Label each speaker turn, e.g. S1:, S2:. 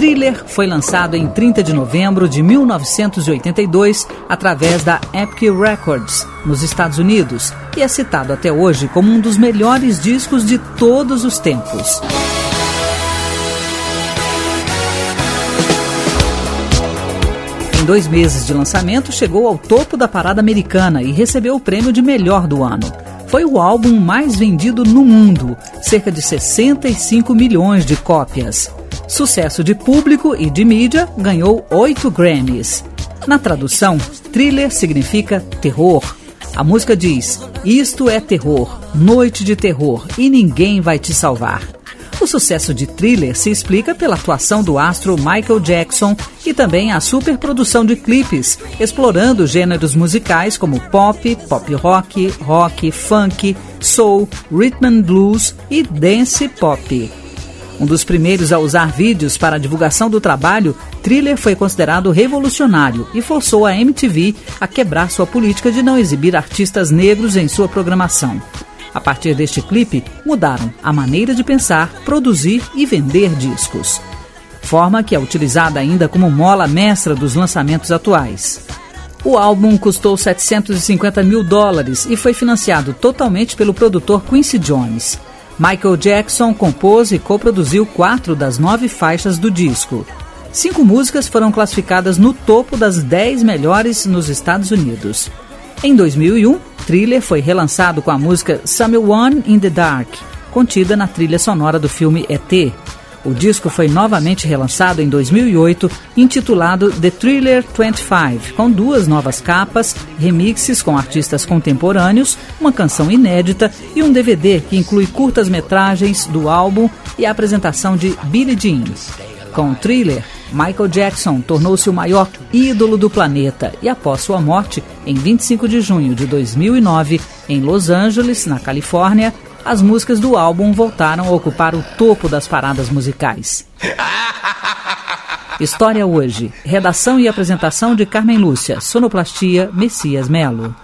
S1: Thriller foi lançado em 30 de novembro de 1982 através da Epic Records, nos Estados Unidos, e é citado até hoje como um dos melhores discos de todos os tempos. Em dois meses de lançamento, chegou ao topo da parada americana e recebeu o prêmio de melhor do ano. Foi o álbum mais vendido no mundo, cerca de 65 milhões de cópias. Sucesso de público e de mídia, ganhou oito Grammys. Na tradução, thriller significa terror. A música diz: Isto é terror, noite de terror e ninguém vai te salvar. O sucesso de Thriller se explica pela atuação do astro Michael Jackson e também a superprodução de clipes, explorando gêneros musicais como pop, pop rock, rock, funk, soul, rhythm and blues e dance pop. Um dos primeiros a usar vídeos para a divulgação do trabalho, Thriller foi considerado revolucionário e forçou a MTV a quebrar sua política de não exibir artistas negros em sua programação. A partir deste clipe, mudaram a maneira de pensar, produzir e vender discos. Forma que é utilizada ainda como mola mestra dos lançamentos atuais. O álbum custou 750 mil dólares e foi financiado totalmente pelo produtor Quincy Jones. Michael Jackson compôs e coproduziu quatro das nove faixas do disco. Cinco músicas foram classificadas no topo das dez melhores nos Estados Unidos. Em 2001, Thriller foi relançado com a música Someone in the Dark, contida na trilha sonora do filme ET. O disco foi novamente relançado em 2008, intitulado The Thriller 25, com duas novas capas, remixes com artistas contemporâneos, uma canção inédita e um DVD que inclui curtas-metragens do álbum e a apresentação de Billie Jean. Com Thriller, Michael Jackson tornou-se o maior ídolo do planeta e, após sua morte, em 25 de junho de 2009, em Los Angeles, na Califórnia, as músicas do álbum voltaram a ocupar o topo das paradas musicais. História hoje. Redação e apresentação de Carmen Lúcia. Sonoplastia Messias Melo.